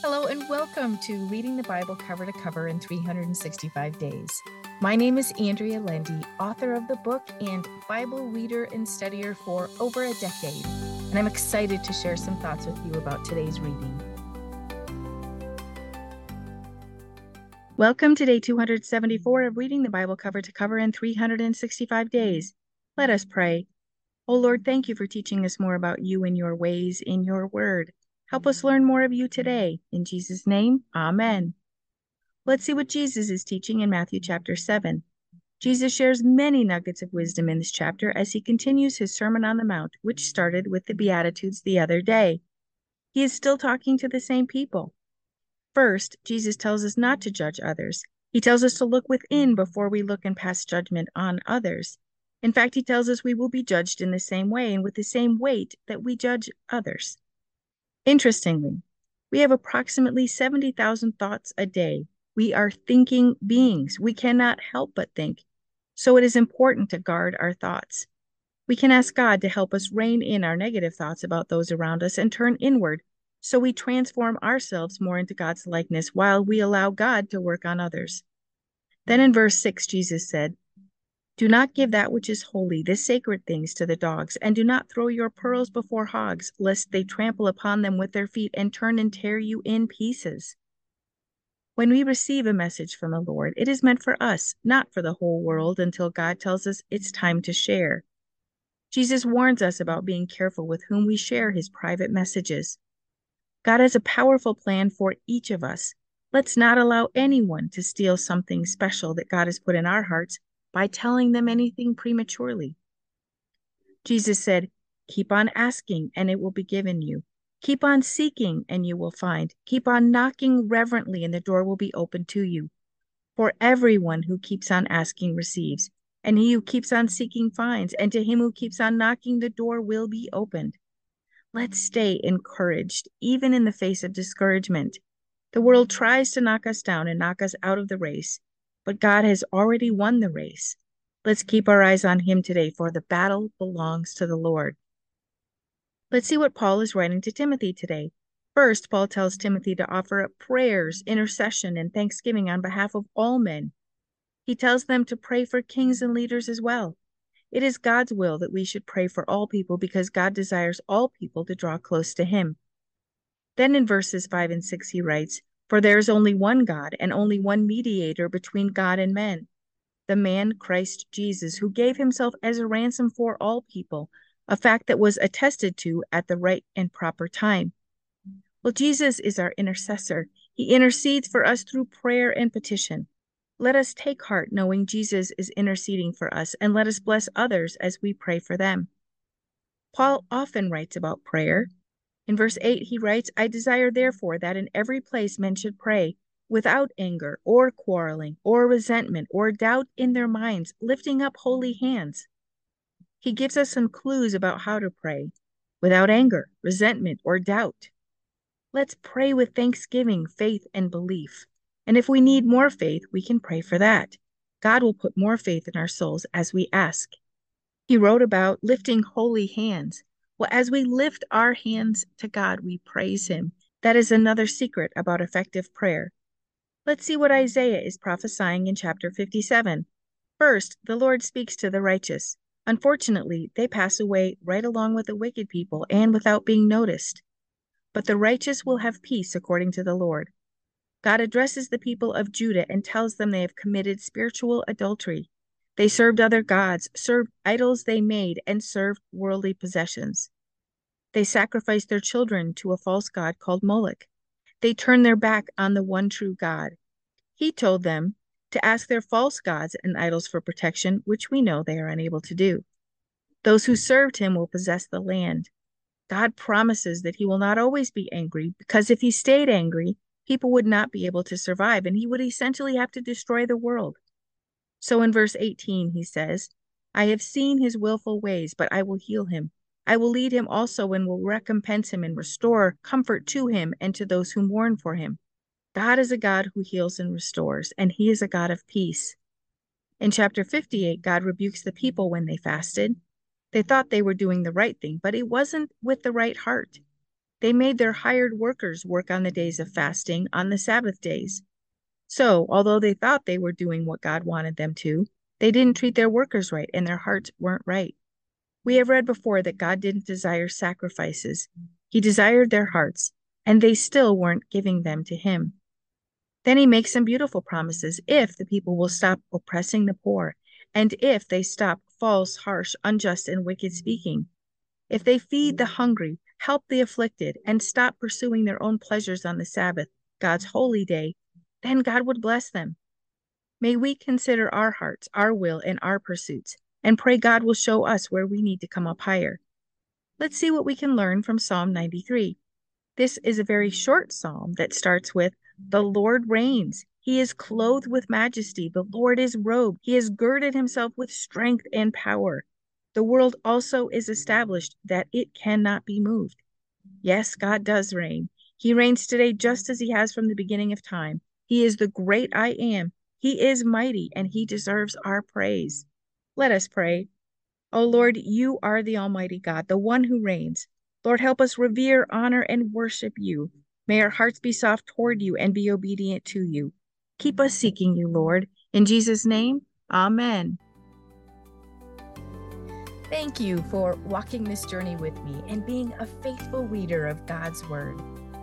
Hello, and welcome to Reading the Bible Cover to Cover in 365 Days. My name is Andrea Lendy, author of the book and Bible reader and studier for over a decade, and I'm excited to share some thoughts with you about today's reading. Welcome to day 274 of Reading the Bible Cover to Cover in 365 Days. Let us pray. Oh Lord, thank you for teaching us more about you and your ways in your word. Help us learn more of you today. In Jesus' name, amen. Let's see what Jesus is teaching in Matthew chapter 7. Jesus shares many nuggets of wisdom in this chapter as he continues his Sermon on the Mount, which started with the Beatitudes the other day. He is still talking to the same people. First, Jesus tells us not to judge others. He tells us to look within before we look and pass judgment on others. In fact, he tells us we will be judged in the same way and with the same weight that we judge others. Interestingly, we have approximately 70,000 thoughts a day. We are thinking beings. We cannot help but think. So it is important to guard our thoughts. We can ask God to help us rein in our negative thoughts about those around us and turn inward so we transform ourselves more into God's likeness while we allow God to work on others. Then in verse 6, Jesus said, do not give that which is holy, the sacred things, to the dogs, and do not throw your pearls before hogs, lest they trample upon them with their feet and turn and tear you in pieces. When we receive a message from the Lord, it is meant for us, not for the whole world, until God tells us it's time to share. Jesus warns us about being careful with whom we share his private messages. God has a powerful plan for each of us. Let's not allow anyone to steal something special that God has put in our hearts by telling them anything prematurely. Jesus said, Keep on asking, and it will be given you. Keep on seeking, and you will find. Keep on knocking reverently, and the door will be opened to you. For everyone who keeps on asking receives, and he who keeps on seeking finds, and to him who keeps on knocking, the door will be opened. Let's stay encouraged, even in the face of discouragement. The world tries to knock us down and knock us out of the race, but God has already won the race. Let's keep our eyes on Him today, for the battle belongs to the Lord. Let's see what Paul is writing to Timothy today. First, Paul tells Timothy to offer up prayers, intercession, and thanksgiving on behalf of all men. He tells them to pray for kings and leaders as well. It is God's will that we should pray for all people because God desires all people to draw close to Him. Then in verses 5 and 6, he writes, for there is only one God and only one mediator between God and men, the man Christ Jesus, who gave himself as a ransom for all people, a fact that was attested to at the right and proper time. Well, Jesus is our intercessor. He intercedes for us through prayer and petition. Let us take heart knowing Jesus is interceding for us, and let us bless others as we pray for them. Paul often writes about prayer. In verse 8, he writes, I desire therefore that in every place men should pray, without anger, or quarreling, or resentment, or doubt in their minds, lifting up holy hands. He gives us some clues about how to pray without anger, resentment, or doubt. Let's pray with thanksgiving, faith, and belief. And if we need more faith, we can pray for that. God will put more faith in our souls as we ask. He wrote about lifting holy hands. Well, as we lift our hands to God, we praise Him. That is another secret about effective prayer. Let's see what Isaiah is prophesying in chapter 57. First, the Lord speaks to the righteous. Unfortunately, they pass away right along with the wicked people and without being noticed. But the righteous will have peace according to the Lord. God addresses the people of Judah and tells them they have committed spiritual adultery. They served other gods, served idols they made, and served worldly possessions. They sacrificed their children to a false god called Moloch. They turned their back on the one true God. He told them to ask their false gods and idols for protection, which we know they are unable to do. Those who served him will possess the land. God promises that he will not always be angry, because if he stayed angry, people would not be able to survive, and he would essentially have to destroy the world. So in verse 18, he says, I have seen his willful ways, but I will heal him. I will lead him also and will recompense him and restore comfort to him and to those who mourn for him. God is a God who heals and restores, and he is a God of peace. In chapter 58, God rebukes the people when they fasted. They thought they were doing the right thing, but it wasn't with the right heart. They made their hired workers work on the days of fasting on the Sabbath days. So, although they thought they were doing what God wanted them to, they didn't treat their workers right and their hearts weren't right. We have read before that God didn't desire sacrifices, He desired their hearts, and they still weren't giving them to Him. Then He makes some beautiful promises if the people will stop oppressing the poor, and if they stop false, harsh, unjust, and wicked speaking. If they feed the hungry, help the afflicted, and stop pursuing their own pleasures on the Sabbath, God's holy day, then God would bless them. May we consider our hearts, our will, and our pursuits, and pray God will show us where we need to come up higher. Let's see what we can learn from Psalm 93. This is a very short psalm that starts with, The Lord reigns. He is clothed with majesty. The Lord is robed. He has girded himself with strength and power. The world also is established that it cannot be moved. Yes, God does reign. He reigns today just as he has from the beginning of time. He is the great I am. He is mighty and he deserves our praise. Let us pray. O Lord, you are the Almighty God, the one who reigns. Lord, help us revere, honor, and worship you. May our hearts be soft toward you and be obedient to you. Keep us seeking you, Lord. In Jesus' name, amen. Thank you for walking this journey with me and being a faithful reader of God's Word.